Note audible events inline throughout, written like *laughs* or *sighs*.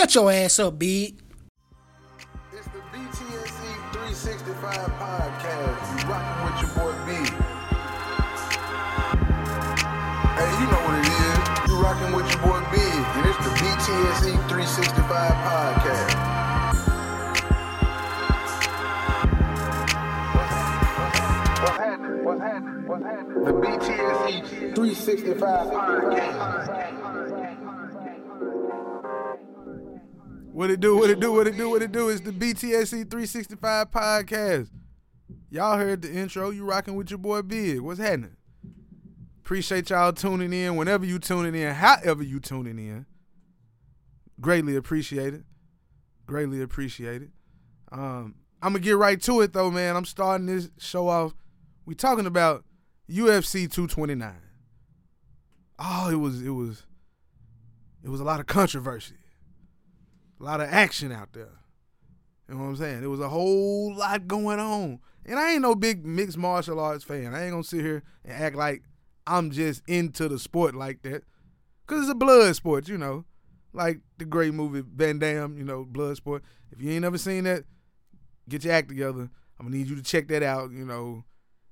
Shut your ass up, big. It's the BTSE 365 podcast. You rocking with your boy B. Hey, you know what it is. You rocking with your boy Big, and it's the BTSE 365 podcast. What's happening? What's happening? What's happening? The BTSE 365 podcast. What it do? What it do? What it do? What it do? It's the BTSE 365 podcast. Y'all heard the intro. You rocking with your boy Big. What's happening? Appreciate y'all tuning in. Whenever you tuning in, however you tuning in, greatly appreciate it. Greatly appreciate it. Um, I'm gonna get right to it though, man. I'm starting this show off. We talking about UFC 229. Oh, it was it was it was a lot of controversy a lot of action out there. You know what I'm saying? There was a whole lot going on. And I ain't no big mixed martial arts fan. I ain't gonna sit here and act like I'm just into the sport like that. Cause it's a blood sport, you know. Like the great movie Van Damme, you know, blood sport. If you ain't never seen that, get your act together. I'm gonna need you to check that out, you know.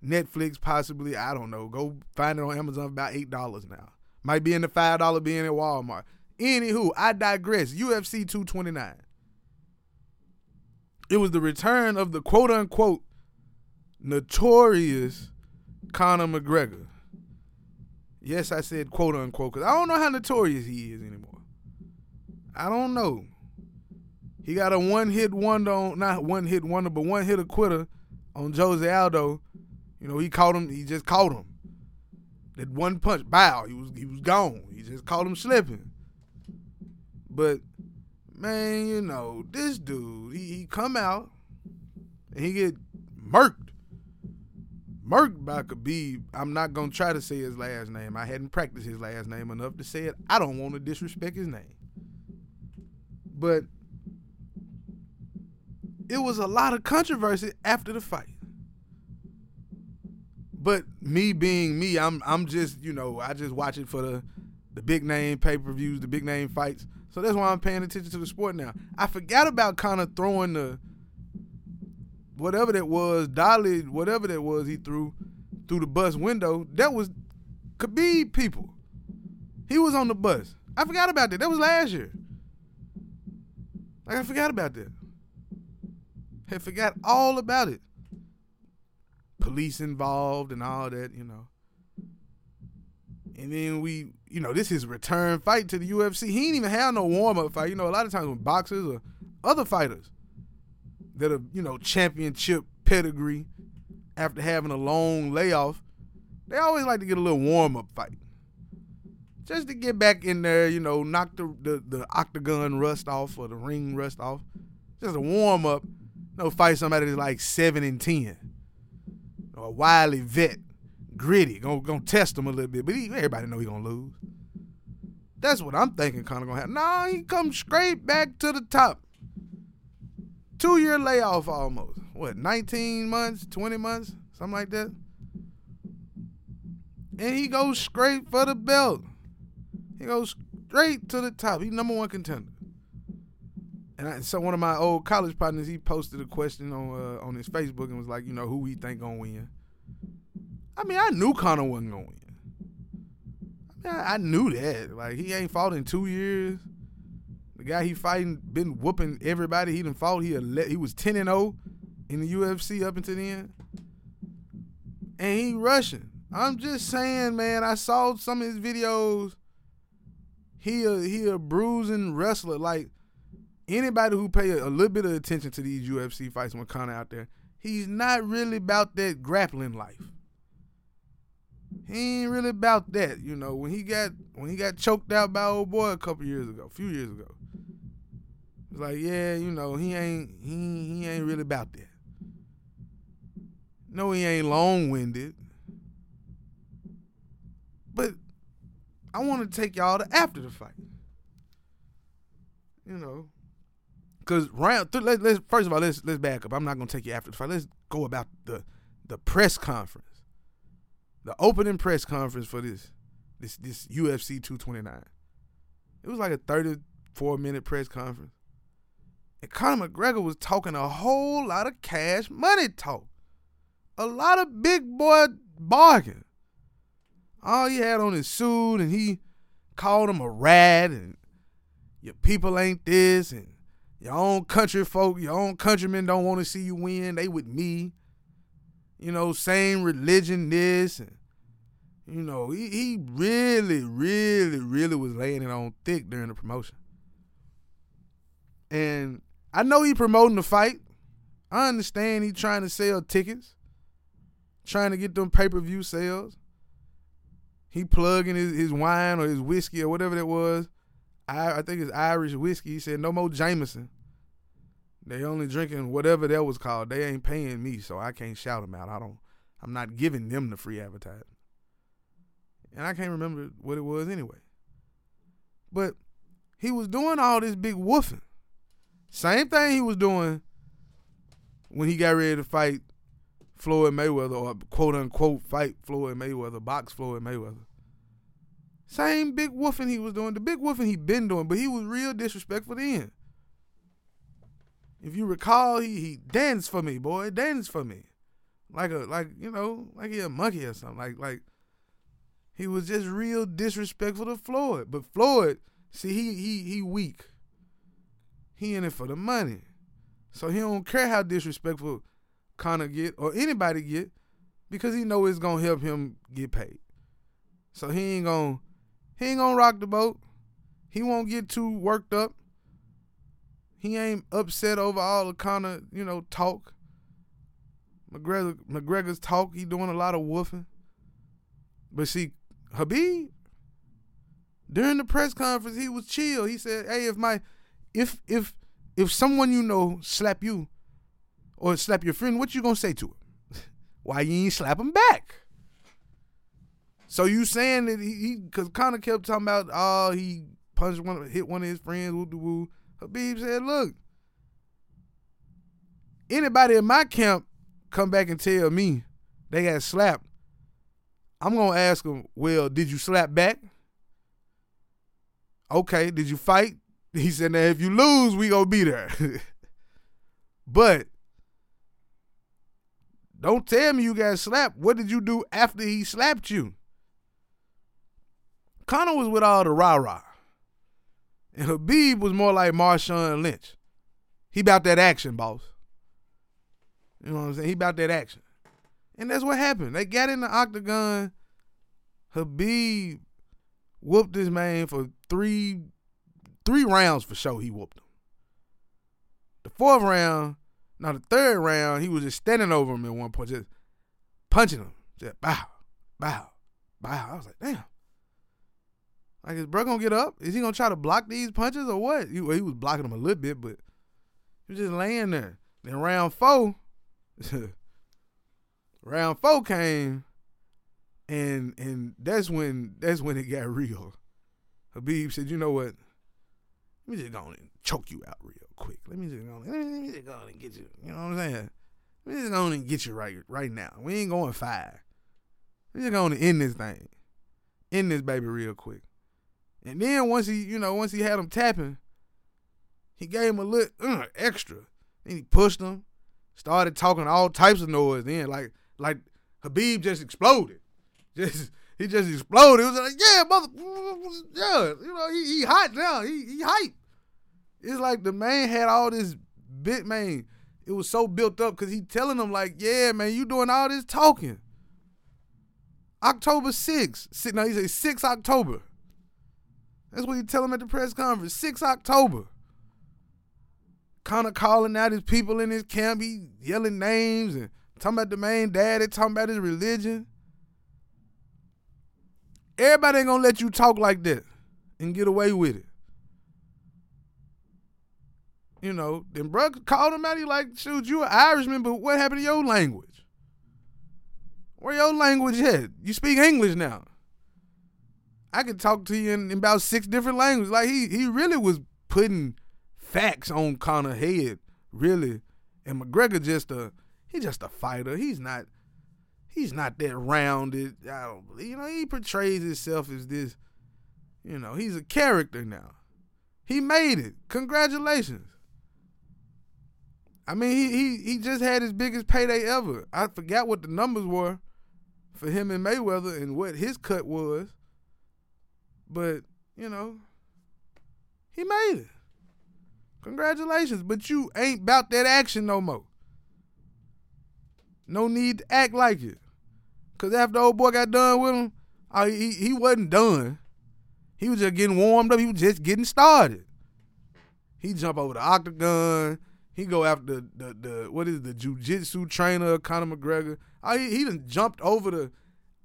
Netflix possibly, I don't know. Go find it on Amazon about eight dollars now. Might be in the five dollar being at Walmart. Anywho, I digress. UFC 229. It was the return of the quote unquote notorious Conor McGregor. Yes, I said quote unquote because I don't know how notorious he is anymore. I don't know. He got a one hit wonder on, not one hit wonder, but one hit a quitter on Jose Aldo. You know, he caught him, he just caught him. That one punch, bow, he was he was gone. He just caught him slipping. But man, you know, this dude, he, he come out and he get murked. Murked by Khabib. I'm not gonna try to say his last name. I hadn't practiced his last name enough to say it. I don't want to disrespect his name. But it was a lot of controversy after the fight. But me being me, I'm I'm just, you know, I just watch it for the the big name pay-per-views, the big name fights. So that's why I'm paying attention to the sport now. I forgot about kind of throwing the whatever that was, dolly, whatever that was he threw through the bus window. That was Khabib people. He was on the bus. I forgot about that. That was last year. Like I forgot about that. I forgot all about it. Police involved and all that, you know. And then we, you know, this is return fight to the UFC. He ain't even have no warm up fight. You know, a lot of times when boxers or other fighters that are, you know, championship pedigree after having a long layoff, they always like to get a little warm up fight. Just to get back in there, you know, knock the, the, the octagon rust off or the ring rust off. Just a warm up. You know, fight somebody that's like seven and ten. Or a wily vet gritty, gonna gonna test him a little bit, but he, everybody know he gonna lose. That's what I'm thinking. Kind of gonna happen. Nah, he come straight back to the top. Two year layoff almost. What? 19 months, 20 months, something like that. And he goes straight for the belt. He goes straight to the top. He's number one contender. And I, so one of my old college partners, he posted a question on uh, on his Facebook and was like, you know, who he think gonna win. I mean, I knew Conor wasn't going to. I, mean, I, I knew that. Like, he ain't fought in two years. The guy he fighting been whooping everybody he done fought. He he was 10 and 0 in the UFC up until the end. And he rushing. I'm just saying, man, I saw some of his videos. He a, he a bruising wrestler. Like, anybody who pay a, a little bit of attention to these UFC fights when Conor out there, he's not really about that grappling life he ain't really about that. You know, when he got when he got choked out by old boy a couple years ago, a few years ago. It's like, yeah, you know, he ain't he he ain't really about that. No, he ain't long winded. But I want to take y'all to after the fight. You know, because round th- let, let's first of all let's let's back up. I'm not gonna take you after the fight. Let's go about the the press conference the opening press conference for this this this UFC 229. It was like a 34 minute press conference. And Conor McGregor was talking a whole lot of cash money talk. A lot of big boy bargain. All he had on his suit and he called him a rat and your people ain't this and your own country folk, your own countrymen don't want to see you win. They with me. You know, same religion, this and you know, he, he really, really, really was laying it on thick during the promotion. And I know he promoting the fight. I understand he trying to sell tickets, trying to get them pay per view sales. He plugging his, his wine or his whiskey or whatever that was. I, I think it's Irish whiskey. He said no more Jameson. They only drinking whatever that was called. They ain't paying me, so I can't shout them out. I don't. I'm not giving them the free advertising. And I can't remember what it was anyway. But he was doing all this big woofing. Same thing he was doing when he got ready to fight Floyd Mayweather or quote unquote fight Floyd Mayweather, box Floyd Mayweather. Same big woofing he was doing. The big woofing he been doing, but he was real disrespectful then. If you recall, he he danced for me, boy, danced for me, like a like you know like he a monkey or something. Like like he was just real disrespectful to Floyd. But Floyd, see, he he he weak. He in it for the money. So he don't care how disrespectful Conor get or anybody get because he know it's gonna help him get paid. So he ain't gonna he ain't gonna rock the boat. He won't get too worked up. He ain't upset over all the kind of you know, talk. McGregor McGregor's talk, he doing a lot of woofing. But see, Habib during the press conference, he was chill. He said, "Hey, if my, if if if someone you know slap you, or slap your friend, what you gonna say to him? *laughs* Why you ain't slap him back?" So you saying that he, because Conor kept talking about, oh, he punched one, hit one of his friends, woo woo. Khabib said, "Look, anybody in my camp come back and tell me they got slapped, I'm gonna ask them, well, did you slap back? Okay, did you fight? *laughs* He said, now if you lose, we gonna be there. *laughs* but don't tell me you got slapped. What did you do after he slapped you? Conor was with all the rah-rah. And Habib was more like Marshawn Lynch. He about that action, boss. You know what I'm saying? He about that action. And that's what happened. They got in the octagon. Habib whooped this man for three three rounds for sure. He whooped him. The fourth round, now the third round, he was just standing over him at one point, just punching him. Just bow, bow, bow. I was like, damn. Like, is bro gonna get up? Is he gonna try to block these punches or what? He, he was blocking them a little bit, but he was just laying there. Then round four, *laughs* round four came, and and that's when that's when it got real. Habib said, "You know what? Let me just go and choke you out real quick. Let me just go. Let me just go and get you. You know what I'm saying? Let me just go and get you right right now. We ain't going five. We just going to end this thing, end this baby real quick. And then once he, you know, once he had him tapping, he gave him a little uh, extra. Then he pushed him, started talking all types of noise. Then like like Khabib just exploded. *laughs* Just he just exploded. It was like, yeah, mother, *laughs* yeah, you know, he, he hot now. He he hype. It's like the man had all this bit man. It was so built up because he telling them like, yeah, man, you doing all this talking. October 6th. Now he said 6 October. That's what he tell him at the press conference. 6 October. Kind of calling out his people in his camp. He yelling names and talking about the main daddy, talking about his religion. Everybody ain't gonna let you talk like that and get away with it. You know, then bro called him out. He like, shoot, you an Irishman, but what happened to your language? Where your language at? You speak English now. I could talk to you in, in about six different languages. Like he he really was putting facts on Conor head, really. And McGregor just a he just a fighter. He's not he's not that rounded. I don't. You know, he portrays himself as this. You know, he's a character now. He made it. Congratulations. I mean, he he he just had his biggest payday ever. I forgot what the numbers were for him and Mayweather and what his cut was. But, you know, he made it. Congratulations. But you ain't about that action no more. No need to act like it. Cause after old boy got done with him, uh, he he wasn't done. He was just getting warmed up. He was just getting started. He jump over the octagon. He go after the the, the what is it, the jujitsu trainer Conor McGregor. Oh, he, he done jumped over the.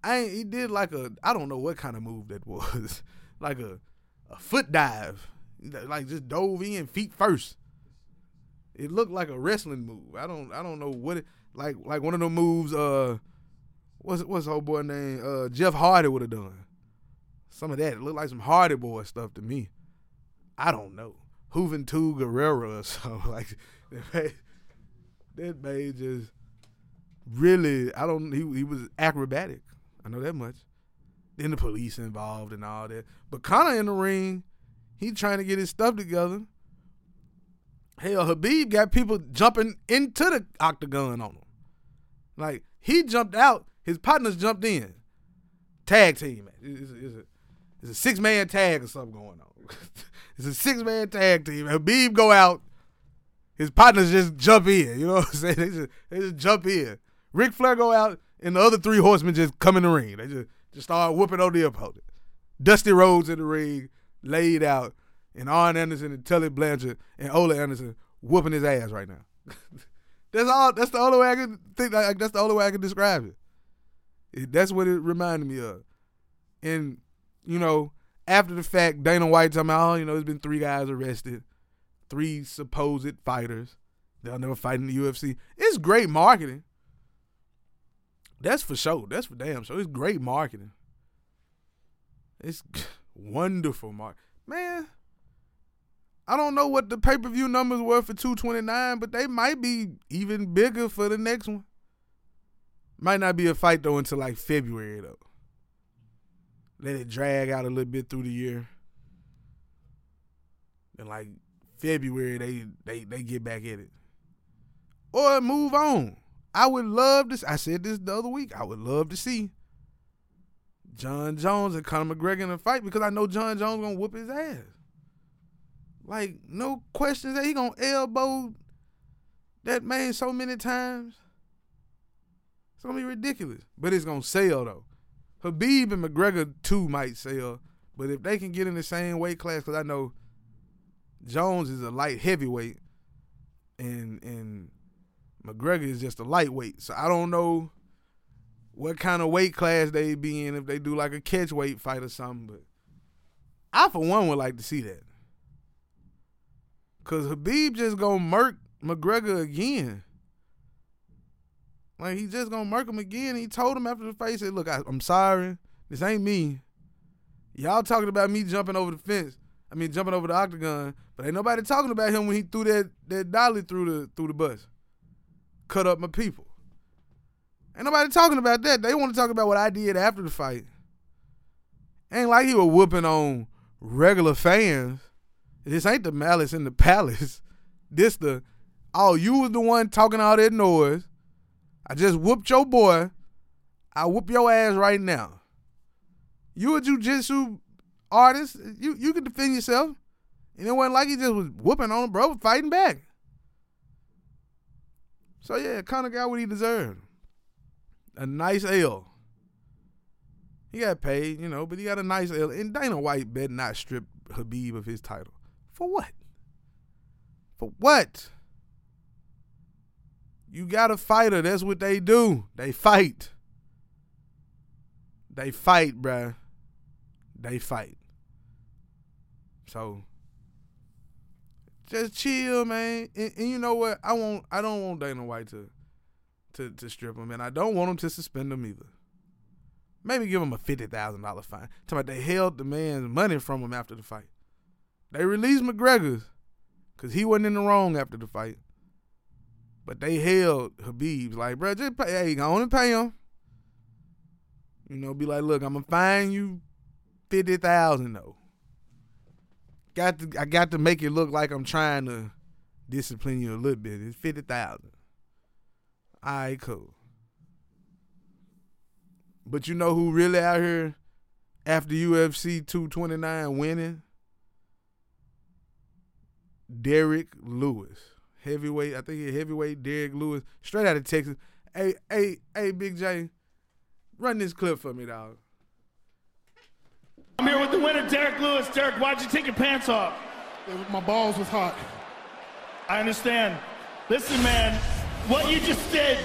I he did like a I don't know what kind of move that was, *laughs* like a a foot dive, like just dove in feet first. It looked like a wrestling move. I don't I don't know what it like like one of the moves. Uh, what's what's old boy name? Uh, Jeff Hardy would have done. Some of that it looked like some Hardy boy stuff to me. I don't know. Juventud Guerrero or *laughs* something like that. That made just really. I don't. He he was acrobatic. I know that much. Then the police involved and all that. But Conor in the ring, he trying to get his stuff together. Hell, Habib got people jumping into the octagon on him. Like he jumped out, his partners jumped in. Tag team. It's a, it's a six man tag or something going on. *laughs* it's a six man tag team. Habib go out, his partners just jump in. You know what I'm saying? They just, they just jump in. Ric Flair go out, and the other three horsemen just come in the ring. They just just start whooping on the opponent. Dusty Rhodes in the ring, laid out, and Arn Anderson and Tully Blanchard and Ole Anderson whooping his ass right now. *laughs* that's all. That's the only way I can think. Like, that's the only way I can describe it. it. That's what it reminded me of. And you know, after the fact, Dana White talking about, oh, you know, there's been three guys arrested, three supposed fighters. They'll never fight in the UFC. It's great marketing. That's for sure. That's for damn sure. It's great marketing. It's *laughs* wonderful mark. Man, I don't know what the pay per view numbers were for 229, but they might be even bigger for the next one. Might not be a fight though until like February though. Let it drag out a little bit through the year. Then like February they they they get back at it. Or move on. I would love to. I said this the other week. I would love to see Jon Jones and Conor McGregor in a fight because I know Jon Jones gonna whoop his ass. Like no questions that he gonna elbow that man so many times. It's gonna be ridiculous, but it's gonna sell though. Habib and McGregor too might sell, but if they can get in the same weight class, because I know Jones is a light heavyweight, and and McGregor is just a lightweight. So I don't know what kind of weight class they be in if they do like a catch weight fight or something. But I for one would like to see that. Cause Habib just gonna murk McGregor again. Like he just gonna murk him again. He told him after the fight, he said, "Look, I, am sorry. This ain't me. Y'all talking about me jumping over the fence. I mean, jumping over the octagon, but ain't nobody talking about him when he threw that that dolly through the through the bus cut up my people. Ain't nobody talking about that. They want to talk about what I did after the fight. Ain't like he was whooping on regular fans. This ain't the malice in the *laughs* palace. This the oh, you was the one talking all that noise. I just whooped your boy. I whoop your ass right now. You a jujitsu artist. You you can defend yourself. And it wasn't like he just was whooping on him, bro, fighting back. So yeah, Conor got what he deserved. A nice L. He got paid, you know, but he got a nice L. And Dana White better not strip Habib of his title. For what? For what? You got a fighter. That's what they do. They fight. They fight, bruh. They fight. So just chill, man. And, and, you know what? I won't. I don't want Dana White to, to to strip him, and I don't want him to suspend him either. Maybe give him a fifty thousand dollar fine. Talking about they held the man's money from him after the fight. They released McGregor's because he wasn't in the wrong after the fight. But they held Khabib's like, bro, just pay. Hey, go on and pay him. You know, be like, look, I'm gonna fine you fifty thousand though. Got to I got to make it look like I'm trying to discipline you a little bit. It's fifty thousand. All right, cool. But you know who really out here after UFC 229 winning? Derrick Lewis. Heavyweight, I think he heavyweight Derrick Lewis, straight out of Texas. Hey, hey, hey, Big J, run this clip for me, dog. I'm here with the winner, Derrick Lewis. Derrick, why'd you take your pants off? My balls was hot. I understand. Listen, man, what you just did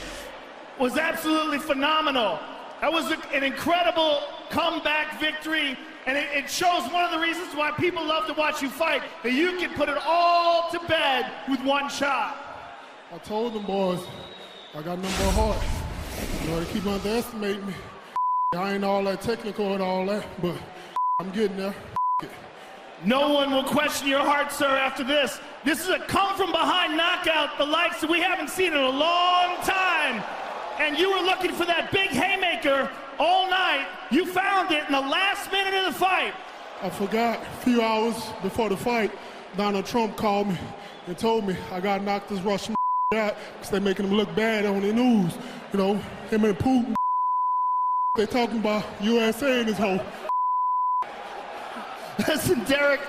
was absolutely phenomenal. That was an incredible comeback victory, and it, it, shows one of the reasons why people love to watch you fight, that you can put it all to bed with one shot. I told them boys, I got number heart. You know, they keep underestimating me. I ain't all that technical and all that, but I'm getting there. No one will question your heart, sir, after this. This is a come from behind knockout, the likes that we haven't seen in a long time. And you were looking for that big haymaker all night. You found it in the last minute of the fight. I forgot a few hours before the fight, Donald Trump called me and told me I got to knock this Russian *laughs* out because they're making him look bad on the news. You know, him and Putin. *laughs* They're talking about USA and his whole. *laughs* Listen, Derrick,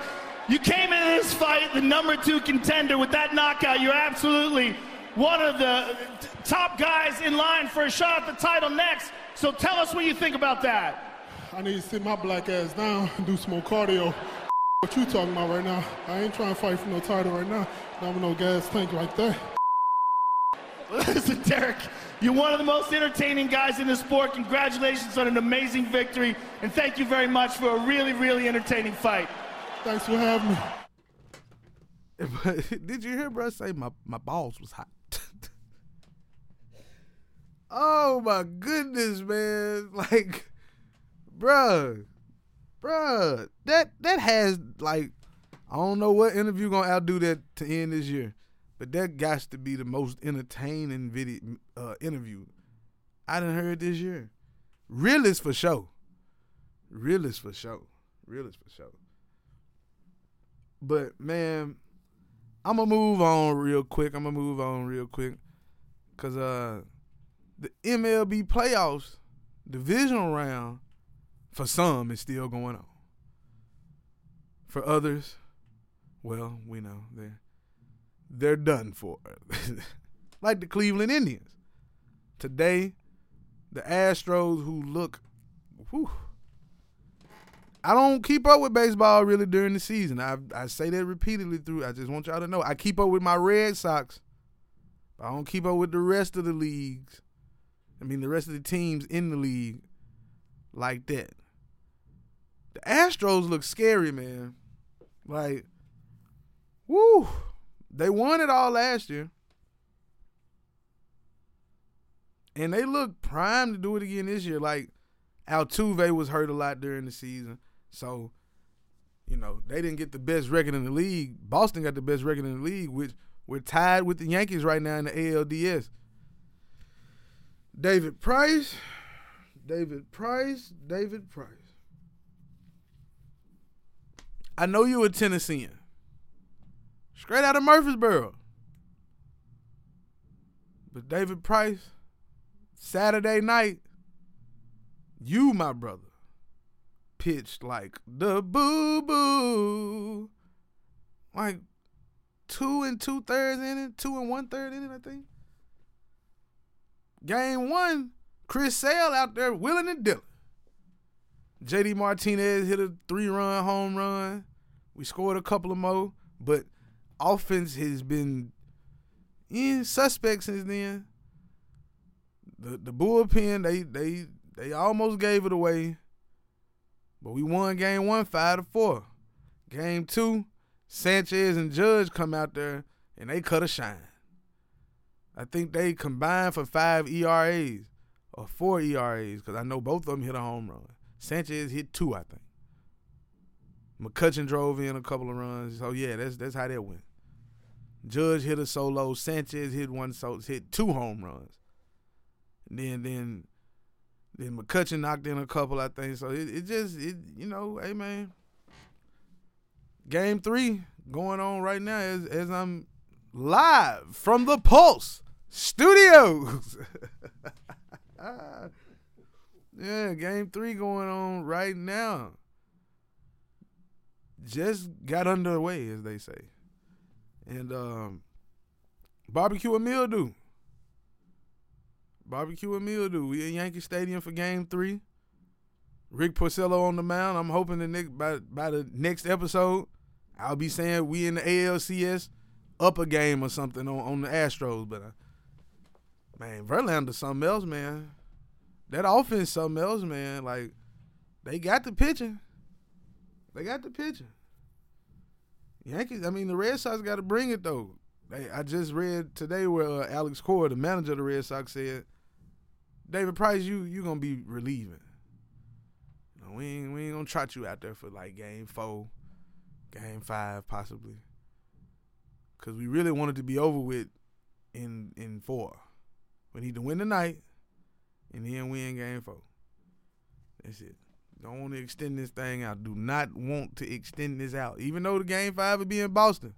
you came into this fight the number two contender with that knockout. You're absolutely one of the top guys in line for a shot at the title next. So tell us what you think about that. I need to sit my black ass down and do some more cardio. *laughs* What you talking about right now? I ain't trying to fight for no title right now. Not with no gas tank like that. *laughs* Listen, Derrick, you're one of the most entertaining guys in the sport. Congratulations on an amazing victory, and thank you very much for a really, really entertaining fight. Thanks for having me. *laughs* Did you hear bro say my, my balls was hot? *laughs* oh my goodness, man. *laughs* Like, bruh, bruh, that that has like I don't know what interview gonna outdo that to end this year. But that got to be the most entertaining video uh, interview I done heard this year. Realist for sure. Realist for sure. Realist for sure. But man, I'm gonna move on real quick. I'm gonna move on real quick, cause uh, the MLB playoffs, divisional round, for some is still going on. For others, well, we know they're they're done for. *laughs* like the Cleveland Indians. Today, the Astros, who look, whew, I don't keep up with baseball really during the season. I I say that repeatedly through. I just want y'all to know I keep up with my Red Sox. I don't keep up with the rest of the leagues. I mean the rest of the teams in the league like that. The Astros look scary, man. Like, woo. They won it all last year. And they look primed to do it again this year. Like Altuve was hurt a lot during the season. So, you know, they didn't get the best record in the league. Boston got the best record in the league, which we're tied with the Yankees right now in the ALDS. David Price, David Price, David Price. I know you're a Tennessean. Straight out of Murfreesboro. But David Price, Saturday night, you, my brother, pitched like the boo boo. Like two and two thirds in it, two and one third in it, I think. Game one, Chris Sale out there willing and dealing. JD Martinez hit a three run home run. We scored a couple of more, but offense has been in suspect since then. The the bullpen they they they almost gave it away, but we won game one five to four. Game two, Sanchez and Judge come out there and they cut a shine. I think they combined for five ERAs or four ERAs because I know both of them hit a home run. Sanchez hit two, I think. McCutchen drove in a couple of runs. So yeah, that's that's how that went. Judge hit a solo. Sanchez hit one so hit two home runs. And then then then McCutchen knocked in a couple, I think. So it, it just it you know, hey man. game three going on right now as as I'm live from the Pulse Studios. *laughs* yeah, game three going on right now. Just got underway, as they say. And um barbecue and mildew. Barbecue and mildew. We at Yankee Stadium for game three. Rick Porcello on the mound. I'm hoping the next by by the next episode, I'll be saying we in the ALCS up a game or something on, on the Astros. But uh, man, Verlander's something else, man. That offense something else, man. Like they got the pitching. They got the pitching. Yankees. I mean, the Red Sox got to bring it though. I just read today where uh, Alex Cora, the manager of the Red Sox, said, "David Price, you you gonna be relieving." we ain't we ain't gonna trot you out there for like game four, game five possibly, because we really wanted to be over with in in four. We need to win tonight, and then win game four. That's it. Don't want to extend this thing out. Do not want to extend this out, even though the game five will be in Boston.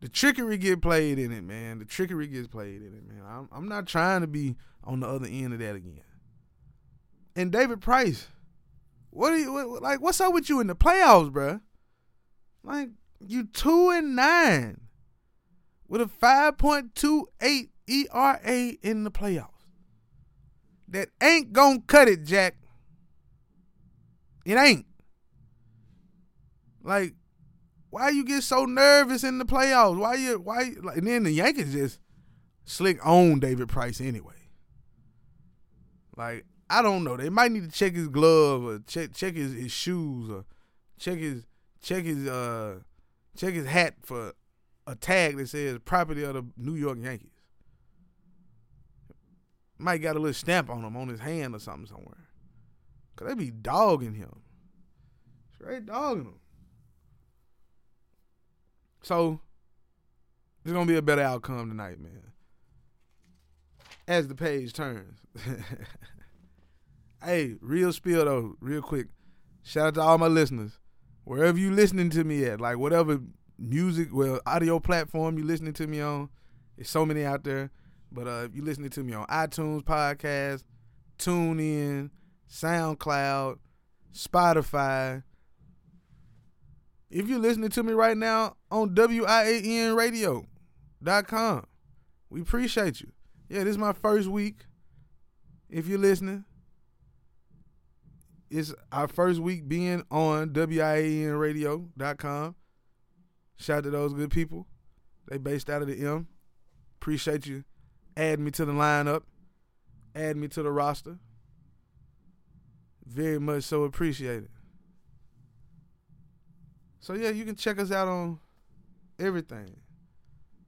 The trickery get played in it, man. The trickery gets played in it, man. I'm, I'm not trying to be on the other end of that again and David Price. What are you what, like? What's up with you in the playoffs, bruh? Like you two and nine with a five point two eight ERA in the playoffs. That ain't gonna cut it, Jack. It ain't. Like, why you get so nervous in the playoffs? Why you why like and then the Yankees just slick on David Price anyway. Like I don't know. They might need to check his glove or check check his, his shoes or check his check his uh check his hat for a tag that says property of the New York Yankees. Might got a little stamp on him on his hand or something somewhere. Cause they be dogging him. Straight dogging him. So it's gonna be a better outcome tonight, man. As the page turns. *laughs* Hey, real spill though, real quick. Shout out to all my listeners. Wherever you listening to me at, like whatever music, well, audio platform you listening to me on, there's so many out there. But uh, if you listening to me on iTunes podcast, TuneIn, SoundCloud, Spotify. If you're listening to me right now on WIANradio.com, we appreciate you. Yeah, this is my first week. If you're listening, it's our first week being on WIANradio.com. Shout out to those good people. They based out of the M. Appreciate you adding me to the lineup, add me to the roster. Very much so appreciated. So yeah, you can check us out on everything.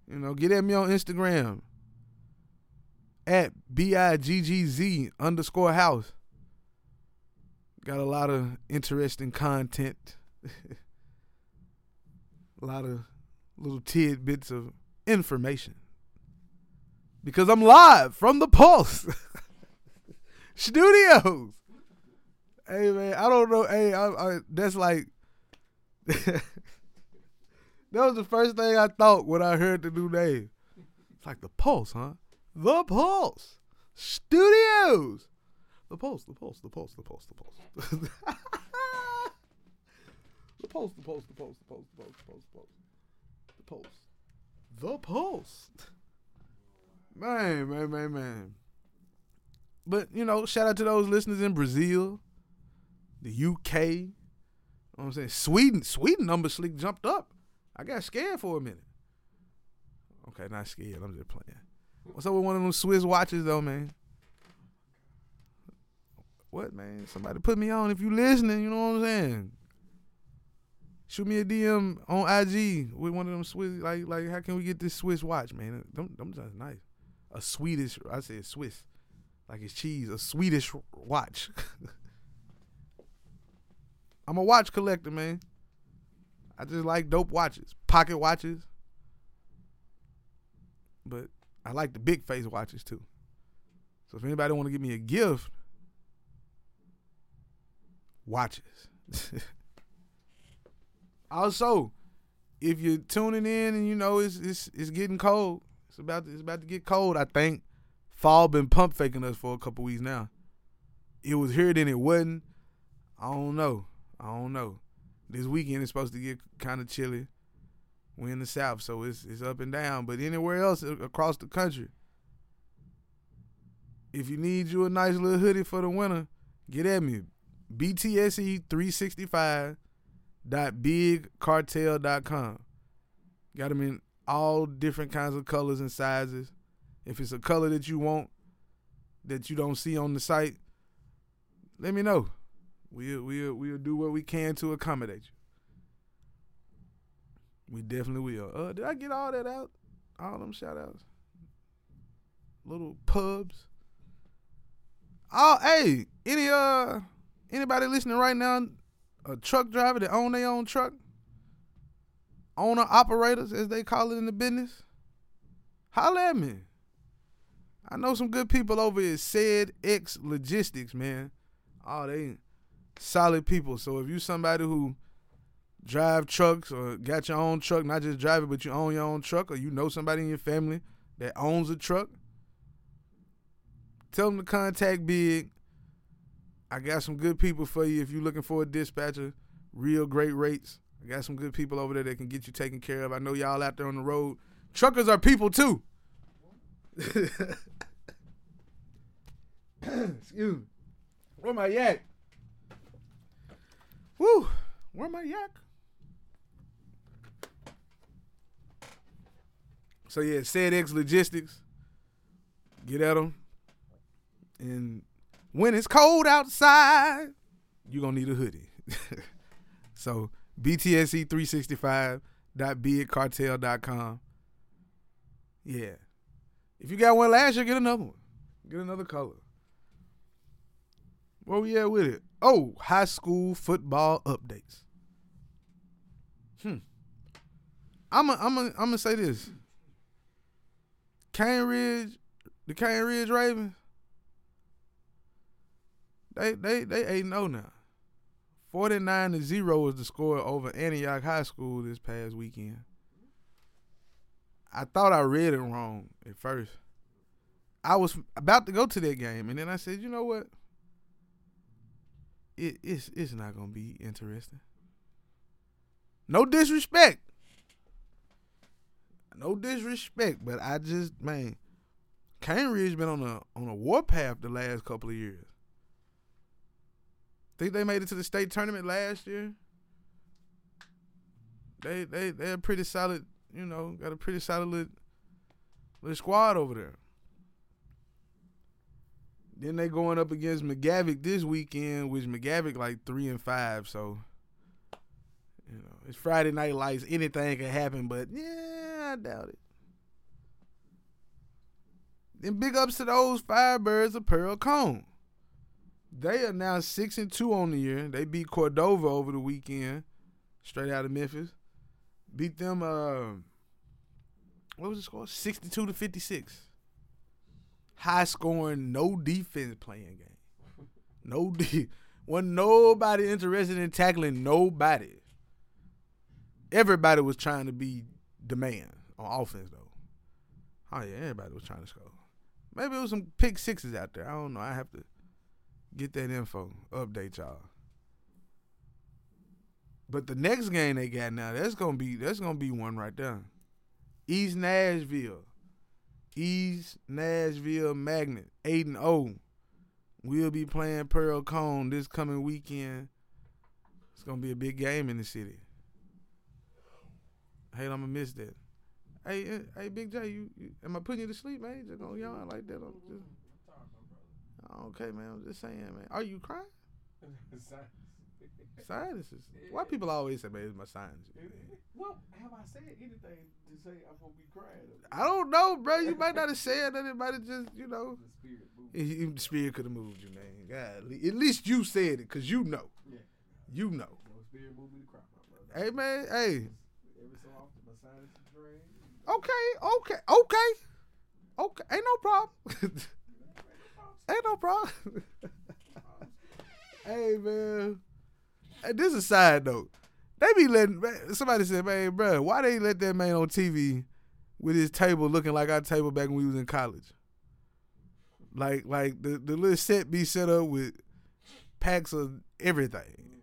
You know, get at me on Instagram at B I G G Z underscore house. Got a lot of interesting content. *laughs* a lot of little tidbits of information. Because I'm live from the Pulse *laughs* Studios. Hey man, I don't know. Hey, I, I, that's like that was the first thing I thought when I heard the new name. It's like the Pulse, huh? The Pulse Studios. The Pulse, the Pulse, the Pulse, the Pulse, the Pulse. the Pulse, the Pulse, the Pulse, the Pulse, the Pulse, the Pulse, the Pulse. The Pulse. Man, man, man, man. But, you know, shout out to those listeners in Brazil, the UK. You know what I'm saying? Sweden. Sweden number slick jumped up. I got scared for a minute. Okay, not scared. I'm just playing. What's up with one of them Swiss watches though, man? What man? Somebody put me on if you listening. You know what I'm saying? Shoot me a DM on IG with one of them Swiss. Like, like, how can we get this Swiss watch, man? Them, them nice. A Swedish. I said Swiss, like it's cheese. A Swedish watch. *laughs* I'm a watch collector, man. I just like dope watches, pocket watches. But I like the big face watches too. So if anybody want to give me a gift, watches. *laughs* Also, if you're tuning in and you know it's it's it's getting cold, it's about to, it's about to get cold. I think fall been pump faking us for a couple weeks now. It was here then it wasn't. I don't know. I don't know. This weekend is supposed to get kind of chilly. We're in the south, so it's it's up and down. But anywhere else across the country, if you need you a nice little hoodie for the winter, get at me. BTSE365.bigcartel.com. Got them in all different kinds of colors and sizes. If it's a color that you want that you don't see on the site, let me know. We'll we'll we'll do what we can to accommodate you. We definitely will. Uh, did I get all that out? All them shout outs? Little pubs. Oh, hey, any uh anybody listening right now, a truck driver that own their own truck? Owner operators, as they call it in the business. Holla at me. I know some good people over at Said X Logistics, man. Oh, they solid people. So if you somebody who drive trucks or got your own truck, not just drive it, but you own your own truck, or you know somebody in your family that owns a truck, tell them to contact Big. I got some good people for you if you're looking for a dispatcher. Real great rates. I got some good people over there that can get you taken care of. I know y'all out there on the road. Truckers are people too. *laughs* Excuse me. Where my yak? Woo! Where my yak? So yeah, SedX Logistics. Get at them. And when it's cold outside, you're gonna need a hoodie. *laughs* so E BTSE365.bigcartel.com. Yeah. If you got one last year, get another one. Get another color. Where we at with it? Oh, high school football updates. Hmm. I'm a, I'm a, I'm gonna say this. Cane Ridge, the Cane Ridge Ravens. They they they eight zero now. Forty nine to zero was the score over Antioch High School this past weekend. I thought I read it wrong at first. I was about to go to that game, and then I said, you know what? It, it's it's not gonna be interesting. No disrespect. No disrespect, but I just man, Cane Ridge been on a on a warpath the last couple of years. Think they made it to the state tournament last year. They they they're pretty solid, you know, got a pretty solid little, little squad over there. Then they going up against McGavock this weekend, which McGavock like three and five, so you know it's Friday night lights. Anything can happen, but yeah, I doubt it. Then big ups to those Firebirds of Pearl-Cohn. They are now six and two on the year. They beat Cordova over the weekend, straight out of Memphis. Beat them. Uh, what was the score? Sixty-two to fifty-six. High scoring, no defense playing game. No de- wasn't nobody interested in tackling nobody. Everybody was trying to be the man on offense though. Oh yeah, everybody was trying to score. Maybe it was some pick sixes out there. I don't know. I have to get that info, update y'all. But the next game they got now, that's gonna be that's gonna be one right there. East Nashville. East Nashville Magnet, 8 and 0. We'll be playing Pearl-Cohn this coming weekend. It's gonna be a big game in the city. Hey, I'm gonna miss that. Hey, eh, hey, Big J, you, you am I putting you to sleep, man? You just gonna yawn like that? I'm just, okay, man. I'm just saying, man. Are you crying? *laughs* *laughs* Sinuses. Why people always say, man, it's my sinuses? man? Well, have I said anything to say I'm gonna be crying? I don't know, bro. You might not have said that. It might have just, you know. The spirit moved. He- he- The spirit could have moved you, man. God, at least you said it, cause you know. Yeah. You know. No spirit moved me to cry, my brother. Hey, man. Hey. Every so often, my sinuses drain. Okay. Okay. Okay. Okay. Ain't no problem. *laughs* Ain't no problem. *laughs* hey, man. This is a side note. They be letting somebody said, man, bro, why they let that man on TV with his table looking like our table back when we was in college? Like like the, the little set be set up with packs of everything.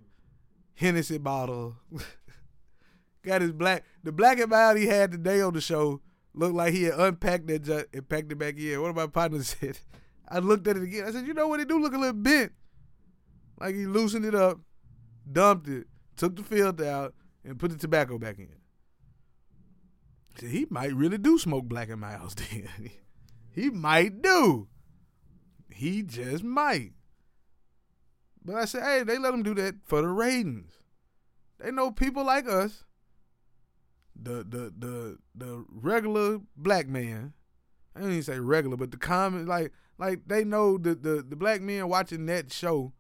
Hennessy bottle. *laughs* Got his black the black and mild he had today on the show looked like he had unpacked that and packed it back in. One of my partners *laughs* said, I looked at it again. I said, you know what it do look a little bent. Like he loosened it up, dumped it, took the filter out, and put the tobacco back in. Said he might really do smoke black and miles *laughs* then. he might do. He just might. But I said, hey, they let him do that for the ratings. They know people like us, the the the the regular black man. I don't even say regular, but the common like like they know the the, the black men watching that show.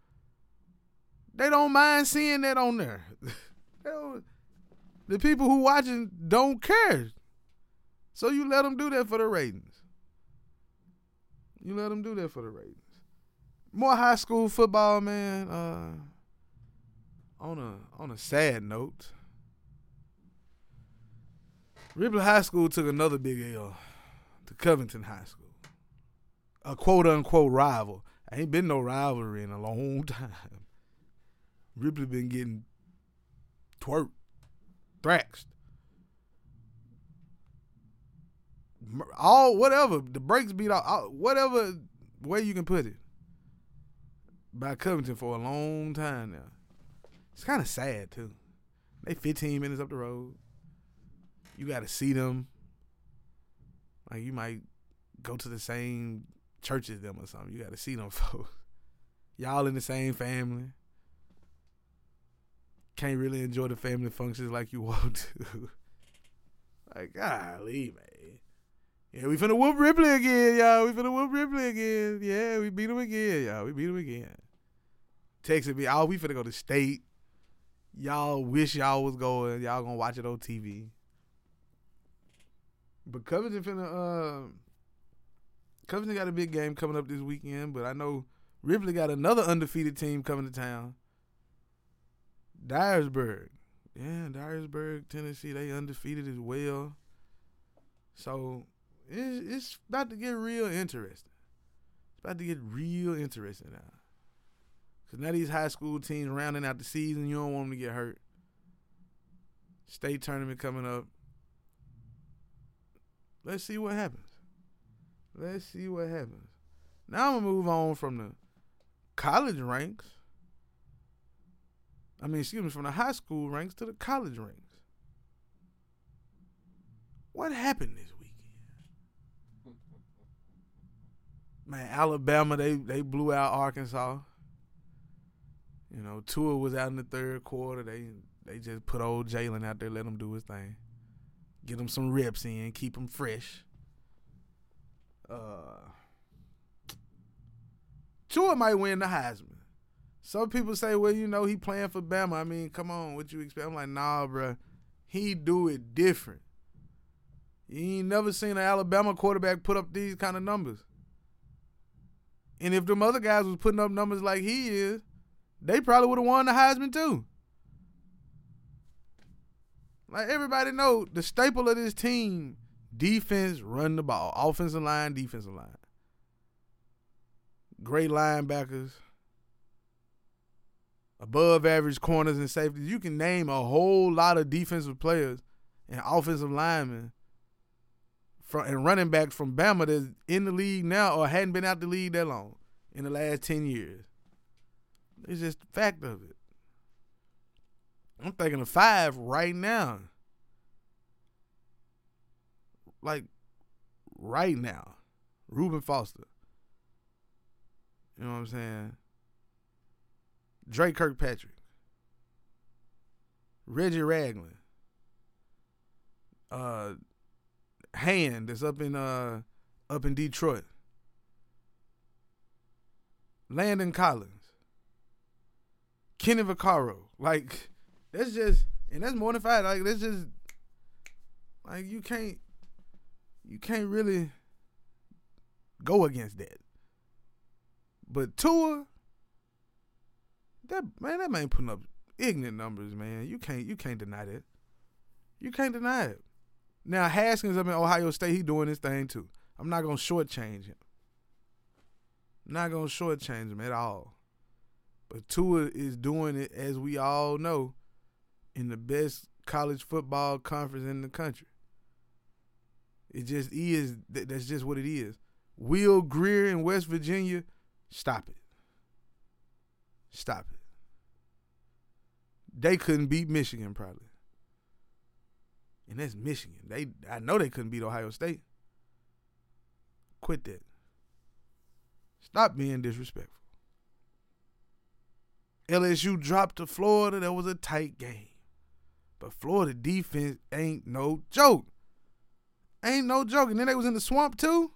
They don't mind seeing that on there. *laughs* The people who watching don't care. So you let them do that for the ratings. You let them do that for the ratings. More high school football, man. Uh, on a on a sad note, Ripley High School took another big L to Covington High School, a quote unquote rival. Ain't been no rivalry in a long *laughs* time. Ripley been getting twerked, thrashed. Mur- All whatever the brakes beat out, all- whatever way you can put it. By Covington for a long time now. It's kind of sad too. They 15 minutes up the road. You got to see them. Like you might go to the same church as them or something. You got to see them *laughs* folks. Y'all in the same family. Can't really enjoy the family functions like you *laughs* want to. like, golly, man. Yeah, we finna whoop Ripley again, y'all. We finna whoop Ripley again. Yeah, we beat him again, y'all. We beat him again. Texting me, oh, we finna go to state. Y'all wish y'all was going. Y'all gonna watch it on TV. But Covington finna uh Covington got a big game coming up this weekend, but I know Ripley got another undefeated team coming to town. Dyersburg. Yeah, Dyersburg, Tennessee, they undefeated as well. So it's, it's about to get real interesting. It's about to get real interesting now. Cause now these high school teams rounding out the season, you don't want them to get hurt. State tournament coming up. Let's see what happens. Let's see what happens. Now I'm gonna move on from the college ranks. I mean, excuse me, from the high school ranks to the college ranks. What happened this weekend? Man, Alabama, they they blew out Arkansas. You know, Tua was out in the third quarter. They they just put old Jalen out there, let him do his thing, get him some reps in, keep him fresh. Uh, Tua might win the Heisman. Some people say, well, you know, he playing for Bama. I mean, come on, what you expect? I'm like, nah, bruh. He do it different. You ain't never seen an Alabama quarterback put up these kind of numbers. And if them other guys was putting up numbers like he is, they probably would have won the Heisman too. Like everybody know, the staple of this team, defense, run the ball, offensive line, defensive line. Great linebackers, above average corners and safeties. You can name a whole lot of defensive players and offensive linemen from and running backs from Bama that's in the league now or hadn't been out the league that long in the last ten years. It's just the fact of it. I'm thinking of five right now. Like right now. Reuben Foster. You know what I'm saying? Dre Kirkpatrick. Reggie Ragland. Uh Hand that's up in uh up in Detroit. Landon Collins. Kenny Vaccaro. Like that's just and that's more than five. Like that's just like you can't you can't really go against that. But Tua, that man, that man putting up ignorant numbers, man. You can't you can't deny that. You can't deny it. Now Haskins up in Ohio State, he doing his thing too. I'm not gonna shortchange him. I'm not gonna shortchange him at all. But Tua is doing it as we all know in the best college football conference in the country. It just is. That's just what it is. Will Grier in West Virginia, stop it. Stop it. They couldn't beat Michigan probably. And that's Michigan. They I know they couldn't beat Ohio State. Quit that. Stop being disrespectful. LSU dropped to Florida. That was a tight game. But Florida defense ain't no joke. Ain't no joke. And then they was in the swamp too.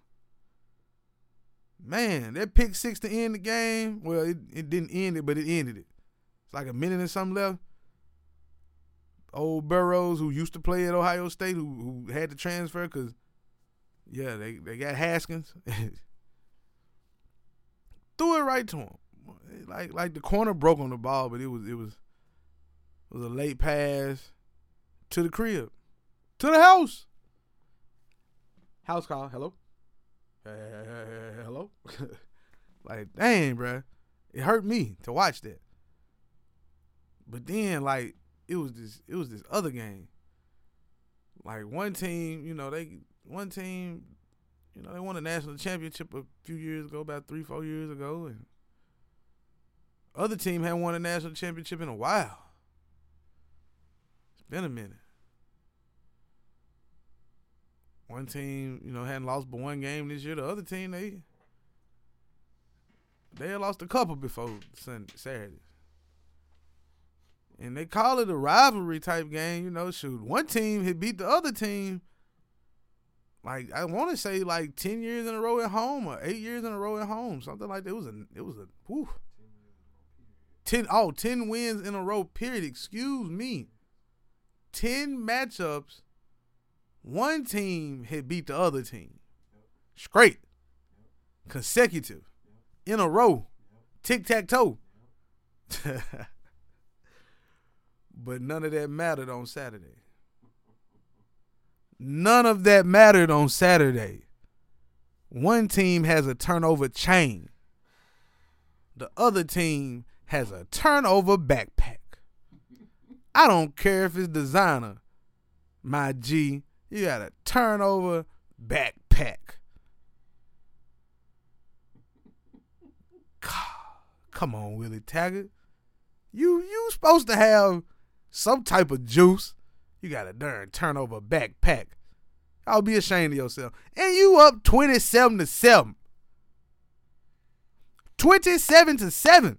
Man, that pick six to end the game. Well, it, it didn't end it, but it ended it. It's like a minute and something left. Old Burrows, who used to play at Ohio State, who who had to transfer because, yeah, they, they got Haskins. *laughs* Threw it right to him. Like like the corner broke on the ball, but it was it was it was a late pass to the crib, to the house. House call. Hello. Hello. *laughs* like dang, bruh. It hurt me to watch that. But then like it was this it was this other game. Like one team, you know, they one team, you know, they won a national championship a few years ago, about three, four years ago, and other team hadn't won a national championship in a while. It's been a minute. One team, you know, hadn't lost but one game this year. The other team, they they had lost a couple before Sunday, Saturday. And they call it a rivalry type game, you know. Shoot, one team had beat the other team. Like I want to say, like ten years in a row at home or eight years in a row at home, something like that. It was a, it was a, whew. 10, oh, 10 wins in a row, period. Excuse me. 10 matchups, one team had beat the other team. Straight. Consecutive. In a row. Tic tac toe. *laughs* but none of that mattered on Saturday. None of that mattered on Saturday. One team has a turnover chain. The other team has a turnover backpack. I don't care if it's designer, my G. You got a turnover backpack. Come on, Willie Taggart. You you supposed to have some type of juice. You got a darn turnover backpack. I'll be ashamed of yourself. And you up 27 to 7. 27 to 7.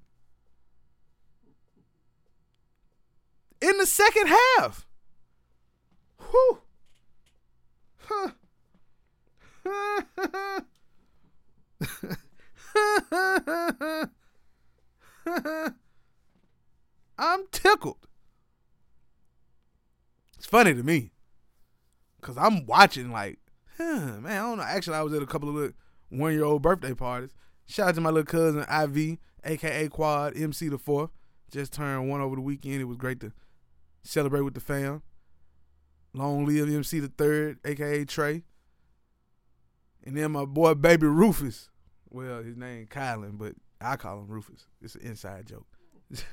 in the second half. Whew. Huh. *laughs* I'm tickled. It's funny to me. Cause I'm watching like, huh, man, I don't know. Actually, I was at a couple of one year old birthday parties. Shout out to my little cousin IV, aka Quad, MC the fourth. Just turned one over the weekend. It was great to celebrate with the fam. Long live MC the third, aka Trey. And then my boy baby Rufus. Well, his name Kylan, but I call him Rufus. It's an inside joke. *laughs*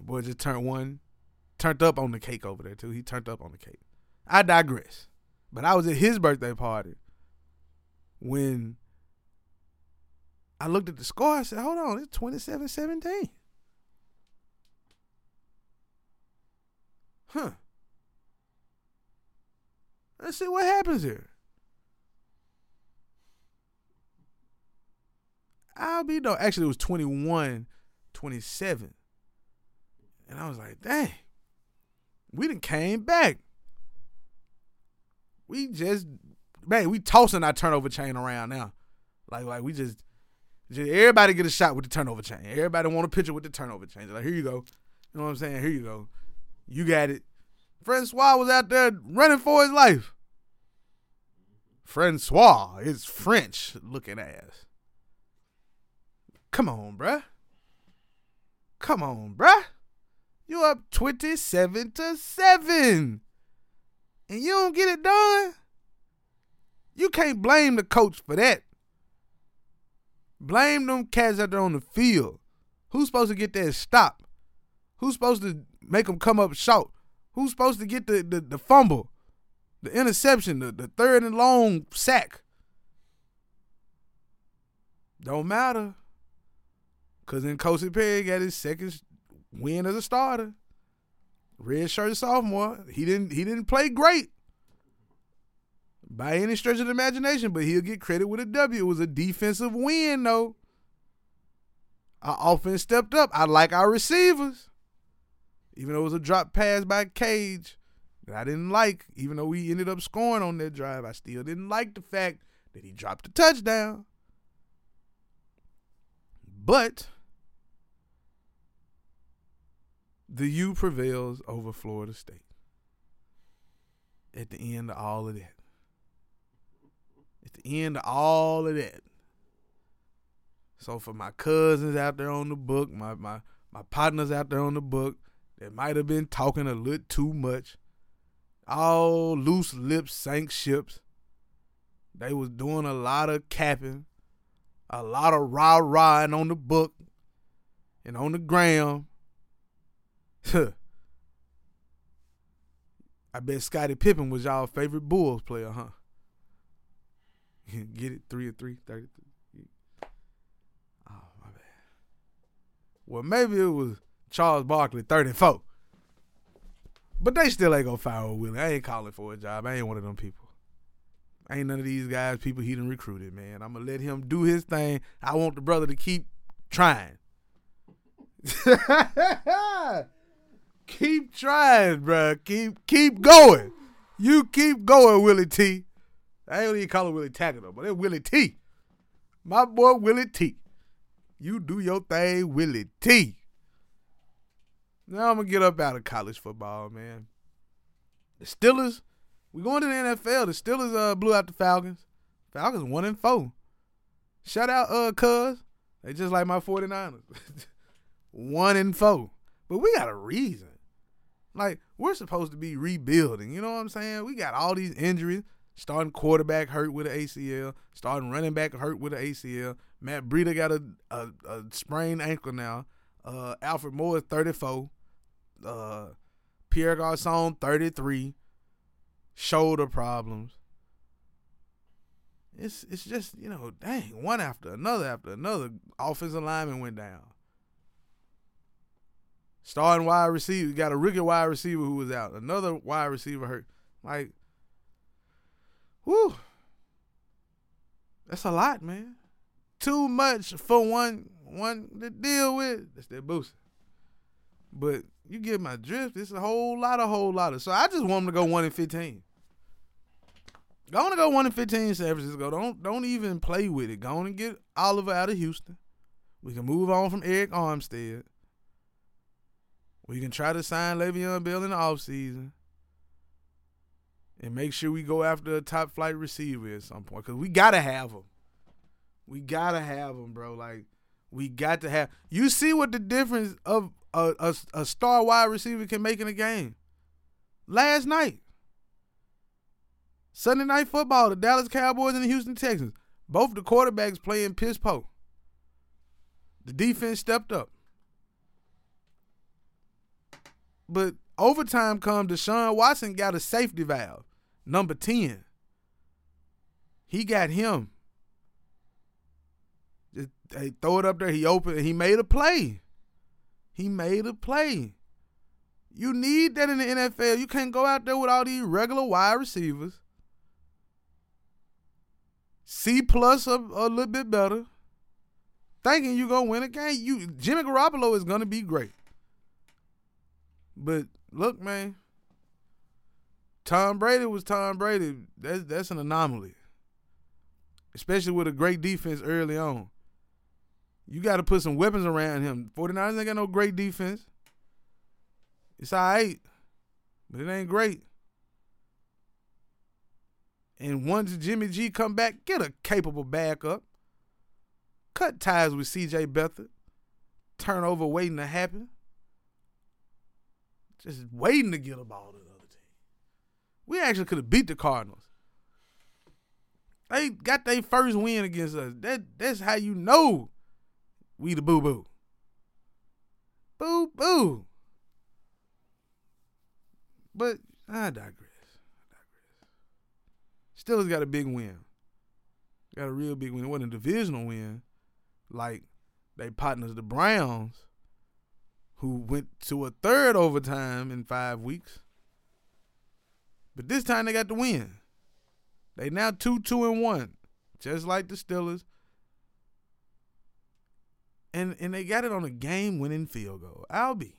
boy just turned one, turned up on the cake over there too. He turned up on the cake. I digress. But I was at his birthday party when I looked at the score. I said, hold on, it's 27 17. Huh. Let's see what happens here. I'll be no. Actually, it was 21 27. And I was like, dang, we done came back. We just, man, we tossing our turnover chain around now. Like, like we just, just everybody get a shot with the turnover chain. Everybody want a picture with the turnover chain. Like, here you go. You know what I'm saying? Here you go. You got it. Francois was out there running for his life. Francois is French looking ass. Come on, bruh. Come on, bruh. You up 27 to 7. And you don't get it done. You can't blame the coach for that. Blame them cats out there on the field. Who's supposed to get that stop? Who's supposed to make them come up short? Who's supposed to get the, the, the fumble, the interception, the, the third and long sack? Don't matter. Because then Kosi Perry got his second win as a starter. Red shirt sophomore. He didn't he didn't play great by any stretch of the imagination, but he'll get credit with a W. It was a defensive win, though. Our offense stepped up. I like our receivers. Even though it was a drop pass by Cage that I didn't like, even though we ended up scoring on that drive, I still didn't like the fact that he dropped a touchdown. But the U prevails over Florida State at the end of all of that. At the end of all of that. So for my cousins out there on the book, my my my partners out there on the book that might have been talking a little too much, all loose lips sank ships. They was doing a lot of capping, a lot of rah rahing on the book and on the gram. *laughs* I bet Scottie Pippen was y'all favorite Bulls player, huh? *laughs* Get it? Three or three, 33. Oh, my bad. Well, maybe it was Charles Barkley, 34. But they still ain't gonna fire Willie. I ain't calling for a job. I ain't one of them people. Ain't none of these guys, people he done recruited, man. I'm gonna let him do his thing. I want the brother to keep trying. *laughs* keep trying, bro. Keep keep going. You keep going, Willie T. I ain't even call Willie Taggart though, but it's Willie T. My boy Willie T. You do your thing, Willie T. Now I'm gonna get up out of college football, man. The Steelers, we going to the NFL. The Steelers uh blew out the Falcons. Falcons one and four. Shout out uh cuz. They just like my 49ers. *laughs* one and four. But we got a reason. Like, we're supposed to be rebuilding. You know what I'm saying? We got all these injuries. Starting quarterback hurt with an ACL. Starting running back hurt with an ACL. Matt Breida got a, a, a sprained ankle now. Uh, Alfred Moore is 34. Uh, Pierre Garcon 33. Shoulder problems. It's it's just you know dang one after another after another offensive lineman went down. Starting wide receiver, got a rookie wide receiver who was out. Another wide receiver hurt. Like, whoo, that's a lot, man. Too much for one one to deal with. That's that boost. But you get my drift. It's a whole lot, a whole lot of. So I just want them to go one and fifteen. Go on and go one and fifteen, San Francisco. Don't don't even play with it. Go on and get Oliver out of Houston. We can move on from Arik Armstead. We can try to sign Le'Veon Bell in the offseason. And make sure we go after a top flight receiver at some point. Cause we gotta have them. We gotta have them, bro. Like we got to have. You see what the difference of a, a, a star wide receiver can make in a game. Last night, Sunday night football, the Dallas Cowboys and the Houston Texans. Both the quarterbacks playing piss po. The defense stepped up. But overtime come Deshaun Watson got a safety valve, number 10. He got him. They throw it up there. He opened. He made a play. He made a play. You need that in the NFL. You can't go out there with all these regular wide receivers. C plus a, a little bit better. Thinking you gonna win a game. You Jimmy Garoppolo is gonna be great. But look, man. Tom Brady was Tom Brady. That's that's an anomaly. Especially with a great defense early on. You got to put some weapons around him. 49ers ain't got no great defense. It's all right, but it ain't great. And once Jimmy G come back, get a capable backup. Cut ties with CJ Beathard. Turnover waiting to happen. just waiting to get a ball to the other team. We actually could have beat the Cardinals. They got their first win against us. That that's how you know we the boo boo. Boo boo. But I digress. I digress. Steelers got a big win. Got a real big win. It wasn't a divisional win like they partners the Browns, who went to a third overtime in five weeks. But this time they got the win. They now two two and one, just like the Steelers. And and they got it on a game winning field goal. I'll be.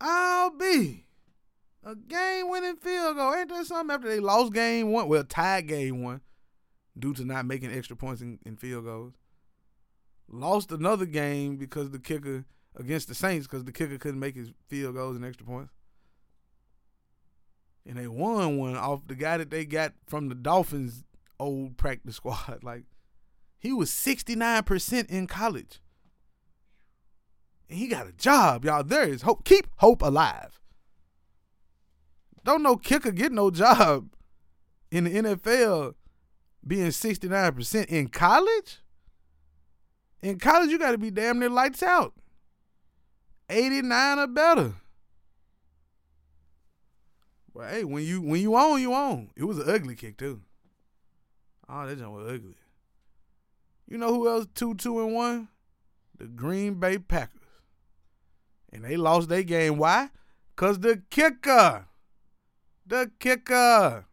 I'll be. A game winning field goal. Ain't that something after they lost game one? Well, tied game one due to not making extra points in, in field goals. Lost another game because the kicker against the Saints because the kicker couldn't make his field goals and extra points. And they won one off the guy that they got from the Dolphins old practice *laughs* squad. Like he was 69% in college. And he got a job, y'all. There is hope. Keep hope alive. Don't no kicker get no job in the NFL being 69% in college? In college, you got to be damn near lights out. 89 or better. Well, hey, when you when you on, you on. It was an ugly kick too. Oh, that jump was ugly. You know who else two two and one? The Green Bay Packers. And they lost their game. Why? Cause the kicker, the kicker,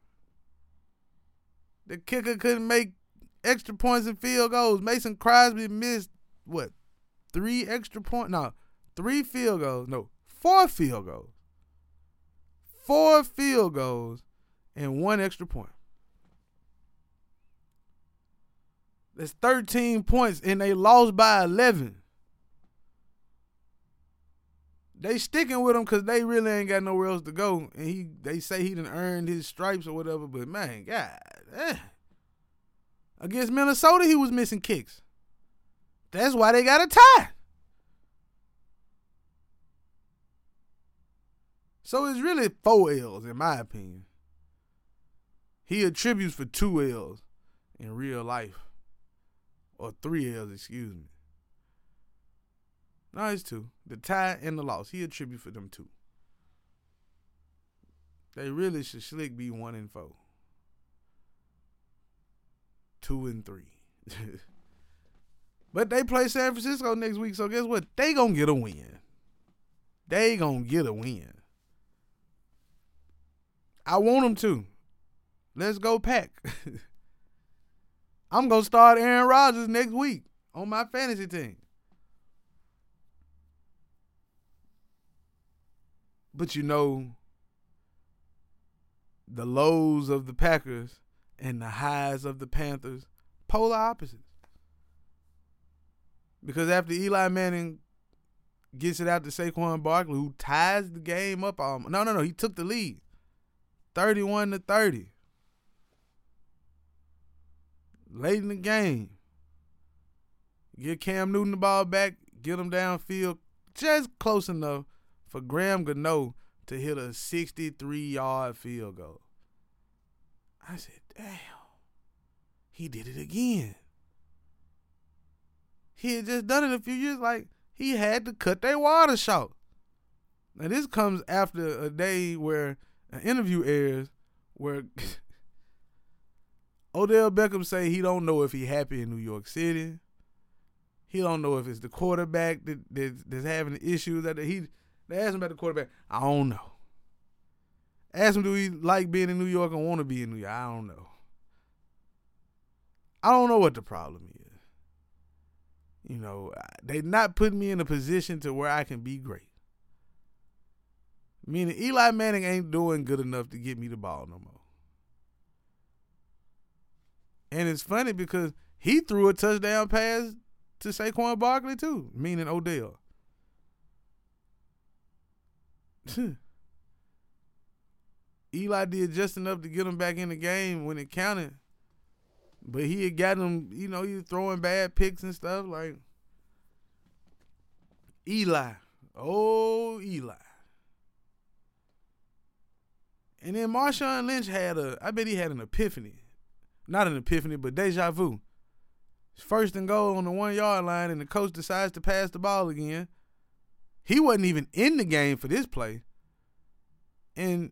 the kicker couldn't make extra points and field goals. Mason Crosby missed what? Three extra points? No, three field goals. No, four field goals. Four field goals and one extra point. That's 13 points and they lost by 11. They sticking with him because they really ain't got nowhere else to go. And he they say he done earned his stripes or whatever, but man, God, eh. Against Minnesota, he was missing kicks. That's why they got a tie. So it's really four L's, in my opinion. He attributes for two L's in real life. Or three L's, excuse me. No, it's two. The tie and the loss. He attributes for them two. They really should slick be one and four. Two and three. *laughs* but they play San Francisco next week, so guess what? They gonna get a win. They gonna get a win. I want them to. Let's go pack. *laughs* I'm gonna start Aaron Rodgers next week on my fantasy team. But you know, the lows of the Packers and the highs of the Panthers, polar opposites. Because after Eli Manning gets it out to Saquon Barkley, who ties the game up, no, no, no, he took the lead, thirty-one to thirty, late in the game. Get Cam Newton the ball back, get him downfield, just close enough for Graham Gano to hit a 63 yard field goal. I said, damn, he did it again. He had just done it a few years, like he had to cut their water short. Now this comes after a day where an interview airs where *laughs* Odell Beckham say he don't know if he happy in New York City. He don't know if it's the quarterback that, that that's having issues that he they asked him about the quarterback. I don't know. Ask him, do he like being in New York and want to be in New York? I don't know. I don't know what the problem is. You know, they not putting me in a position to where I can be great. Meaning Eli Manning ain't doing good enough to get me the ball no more. And it's funny because he threw a touchdown pass to Saquon Barkley too, meaning Odell. *laughs* Eli did just enough to get him back in the game when it counted. But he had got him, you know, he was throwing bad picks and stuff. Like Eli. Oh, Eli. And then Marshawn Lynch had a, I bet he had an epiphany. Not an epiphany, but deja vu. First and goal on the one yard line, and the coach decides to pass the ball again. He wasn't even in the game for this play. And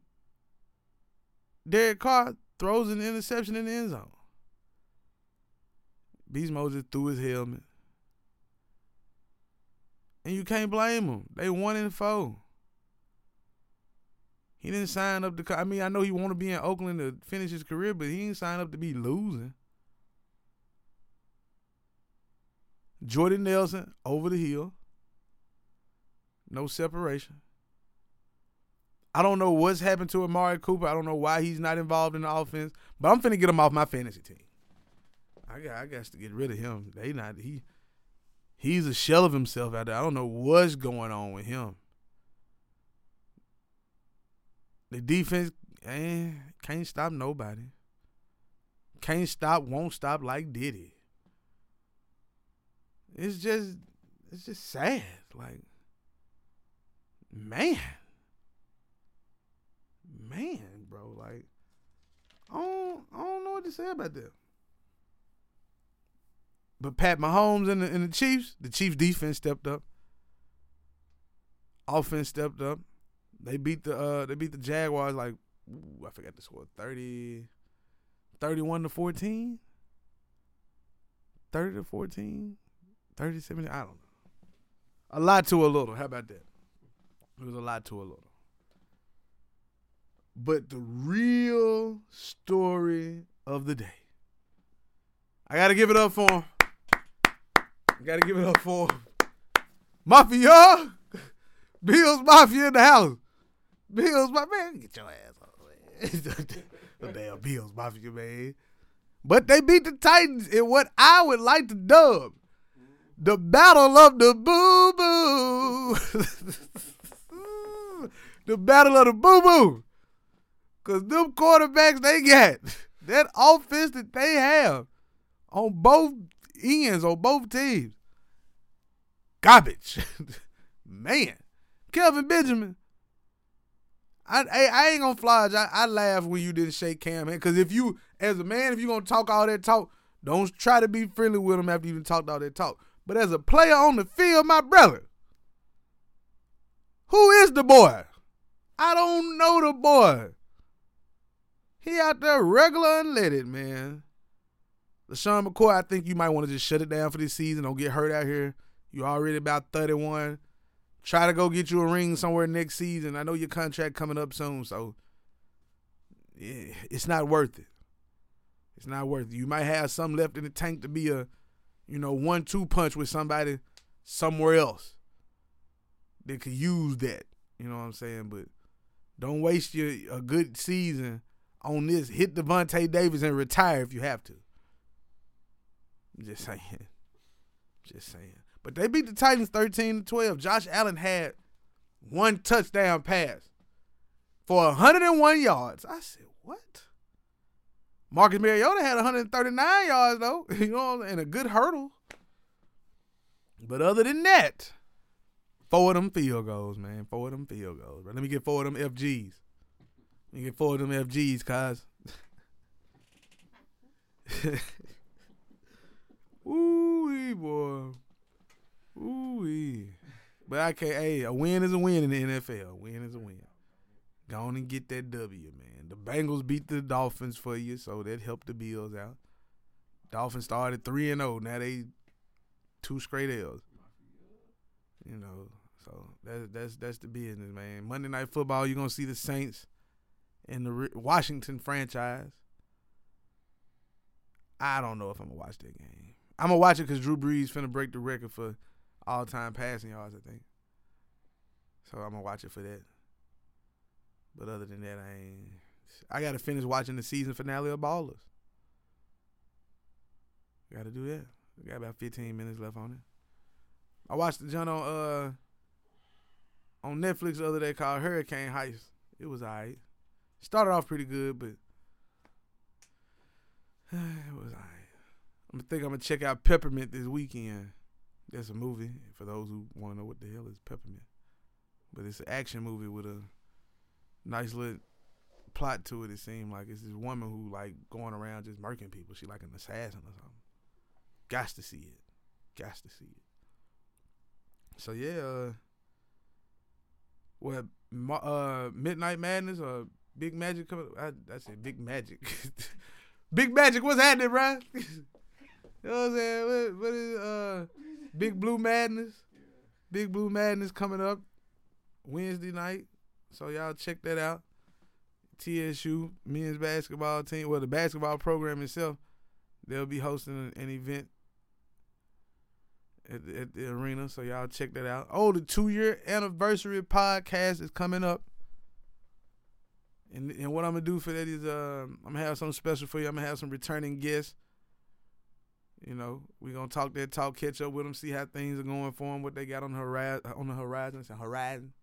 Derek Carr throws an interception in the end zone. Beast Moses threw his helmet. And you can't blame him. They one and four. He didn't sign up to. I mean, I know he want to be in Oakland to finish his career, but he didn't sign up to be losing. Jordan Nelson over the hill. No separation. I don't know what's happened to Amari Cooper. I don't know why he's not involved in the offense. But I'm finna get him off my fantasy team. I got I got to get rid of him. They not he he's a shell of himself out there. I don't know what's going on with him. The defense eh, can't stop nobody. Can't stop, won't stop like Diddy. It's just it's just sad. Like man. Man, bro, like I don't I don't know what to say about that. But Pat Mahomes and the, and the Chiefs, the Chiefs defense stepped up. Offense stepped up. They beat the uh they beat the Jaguars like ooh, I forgot the score 30 31 to 14. 30 to 14. 30 to 17, I don't know. A lot to a little. How about that? It was a lot to a little. But the real story of the day. I got to give it up for him. I got to give it up for him. Mafia. *laughs* Bills Mafia in the house. Bills, my man, get your ass man. *laughs* the damn Bills Mafia, man. But they beat the Titans in what I would like to dub the battle of the boo boo. *laughs* the battle of the boo boo. Cause them quarterbacks they got, *laughs* that offense that they have on both ends, on both teams. Garbage. Man. Kelvin Benjamin. I, I, I ain't gonna fly. I, I laugh when you didn't shake Cam hand. Cause if you, as a man, if you gonna talk all that talk, don't try to be friendly with him after you even talked all that talk. But as a player on the field, my brother, who is the boy? I don't know the boy. He out there regular unleaded, man. LeSean McCoy, I think you might want to just shut it down for this season. Don't get hurt out here. You already about 31. Try to go get you a ring somewhere next season. I know your contract coming up soon, so yeah, it's not worth it. It's not worth it. You might have some left in the tank to be a, you know, one-two punch with somebody somewhere else that could use that. You know what I'm saying? But don't waste your a good season on this. Hit Devontae Davis and retire if you have to. I'm just *laughs* saying. Just saying. But they beat the Titans 13 to 12. Josh Allen had one touchdown pass for 101 yards. I said, what? Marcus Mariota had 139 yards, though, *laughs* you know, and a good hurdle. But other than that, four of them field goals, man. Four of them field goals. But let me get four of them FGs. Let me get four of them FGs, cuz. *laughs* Ooh, boy. Ooh, but I can't. Hey, a win is a win in the NFL. A win is a win. Go on and get that W, man. The Bengals beat the Dolphins for you, so that helped the Bills out. Dolphins started three and zero. Now they two straight L's. You know, so that's that's that's the business, man. Monday Night Football, you're gonna see the Saints and the Washington franchise. I don't know if I'm gonna watch that game. I'm gonna watch it because Drew Brees finna break the record for all time passing yards, I think. So I'm gonna watch it for that. But other than that, I ain't. I gotta finish watching the season finale of Ballers. Gotta do that. We got about 15 minutes left on it. I watched the John on uh on Netflix the other day called Hurricane Heist. It was alright. Started off pretty good, but *sighs* it was alright. I'm think I'm gonna check out Peppermint this weekend. That's a movie for those who want to know what the hell is Peppermint. But it's an action movie with a nice little plot to it. It seemed like it's this woman who like going around just murking people. She like an assassin or something. Got to see it. Got to see it. So yeah, uh, what uh Midnight Madness or Big Magic coming? I, I said Big Magic. *laughs* Big Magic, what's happening, bro? *laughs* you know what I'm saying? What, what is uh Big Blue Madness? Big Blue Madness coming up Wednesday night. So y'all check that out. TSU men's basketball team, well the basketball program itself, they'll be hosting an, event at, the- at the arena. So y'all check that out. Oh, the two year anniversary podcast is coming up. And, and what I'm gonna do for that is uh, I'm gonna have something special for you. I'm gonna have some returning guests. You know, we gonna talk that talk, catch up with them, see how things are going for them, what they got on the horizon. On the horizon, a horizon,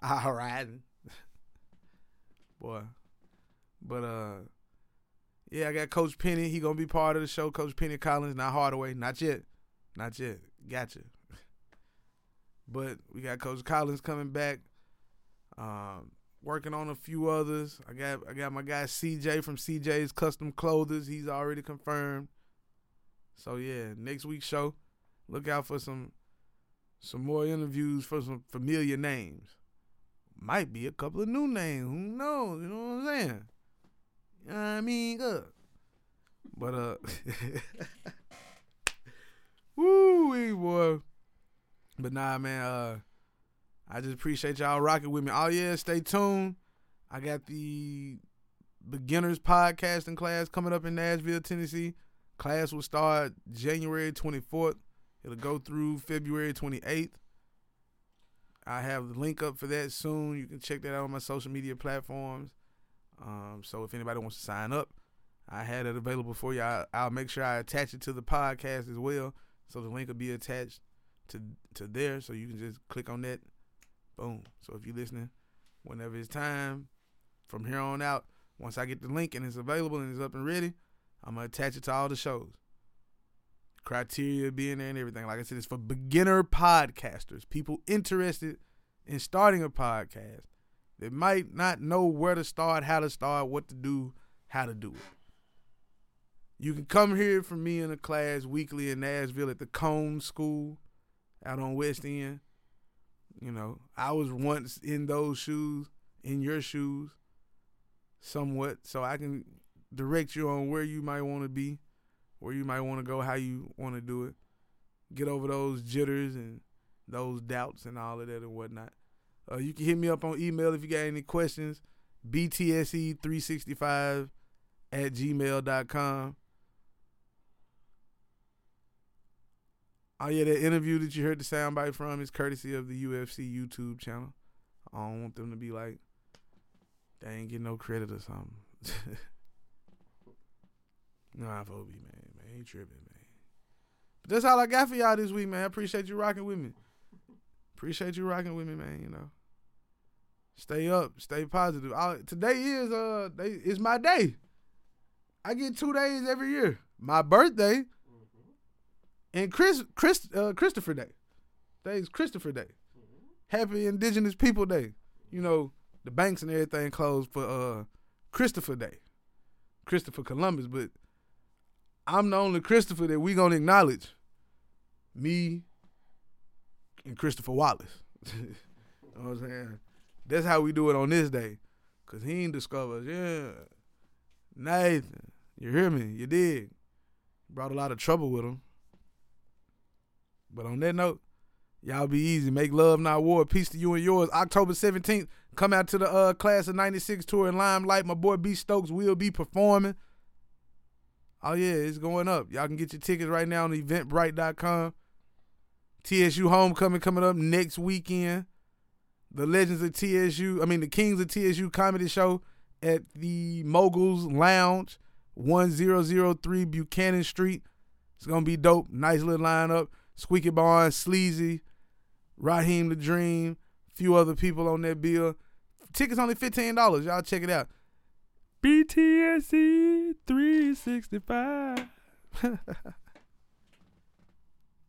a *laughs* horizon, *laughs* boy. But uh, yeah, I got Coach Penny. He gonna be part of the show. Coach Penny Collins, not Hardaway, not yet, not yet. Gotcha. *laughs* But we got Coach Collins coming back. Um, working on a few others. I got I got my guy CJ from CJ's Custom Clothiers. He's already confirmed. So yeah, next week's show, look out for some some more interviews for some familiar names. Might be a couple of new names. Who knows? You know what I'm saying? You know what I mean? Good. But uh *laughs* Woo boy. But nah man, uh I just appreciate y'all rocking with me. Oh yeah, stay tuned. I got the beginners podcasting class coming up in Nashville, Tennessee. Class will start January 24th. It'll go through February 28th. I have the link up for that soon. You can check that out on my social media platforms. Um, so if anybody wants to sign up, I had it available for you. I, I'll make sure I attach it to the podcast as well, so the link will be attached to to there. So you can just click on that Boom. So if you're listening, whenever it's time, from here on out, once I get the link and it's available and it's up and ready, I'm gonna attach it to all the shows. Criteria being there and everything. Like I said, it's for beginner podcasters, people interested in starting a podcast. They might not know where to start, how to start, what to do, how to do it. You can come here from me in a class weekly in Nashville at the Cone School out on West End. You know, I was once in those shoes, in your shoes, somewhat, so I can direct you on where you might want to be, where you might want to go, how you want to do it. Get over those jitters and those doubts and all of that and whatnot. Uh, you can hit me up on email if you got any questions. BTSE365 at gmail.com. Oh yeah, that interview that you heard the soundbite from is courtesy of the UFC YouTube channel. I don't want them to be like, they ain't getting no credit or something. *laughs* nah, Phoebe, man, man, ain't tripping, man. But that's all I got for y'all this week, man. I appreciate you rocking with me. Appreciate you rocking with me, man. You know, stay up, stay positive. I, today is uh, they, it's my day. I get two days every year. My birthday and Chris, Chris, uh, Christopher Day. Today's Christopher Day. Happy Indigenous People Day. You know, the banks and everything closed for uh Christopher Day. Christopher Columbus, but I'm the only Christopher that we gonna acknowledge. Me and Christopher Wallace. *laughs* you know what I'm saying? That's how we do it on this day. Cause he ain't discovered, yeah. Nathan. You hear me? You did. Brought a lot of trouble with him. But on that note, y'all be easy. Make love, not war. Peace to you and yours. October 17th, come out to the uh, Class of 96 tour in Limelight. My boy B Stokes will be performing. Oh, yeah, it's going up. Y'all can get your tickets right now on eventbrite.com. TSU Homecoming coming up next weekend. The Legends of TSU, I mean, the Kings of TSU comedy show at the Moguls Lounge, 1003 Buchanan Street. It's going to be dope. Nice little lineup. Squeaky Barnes, Sleazy, Raheem the Dream, few other people on that bill. Tickets only $15. Y'all check it out. BTSE 365. *laughs*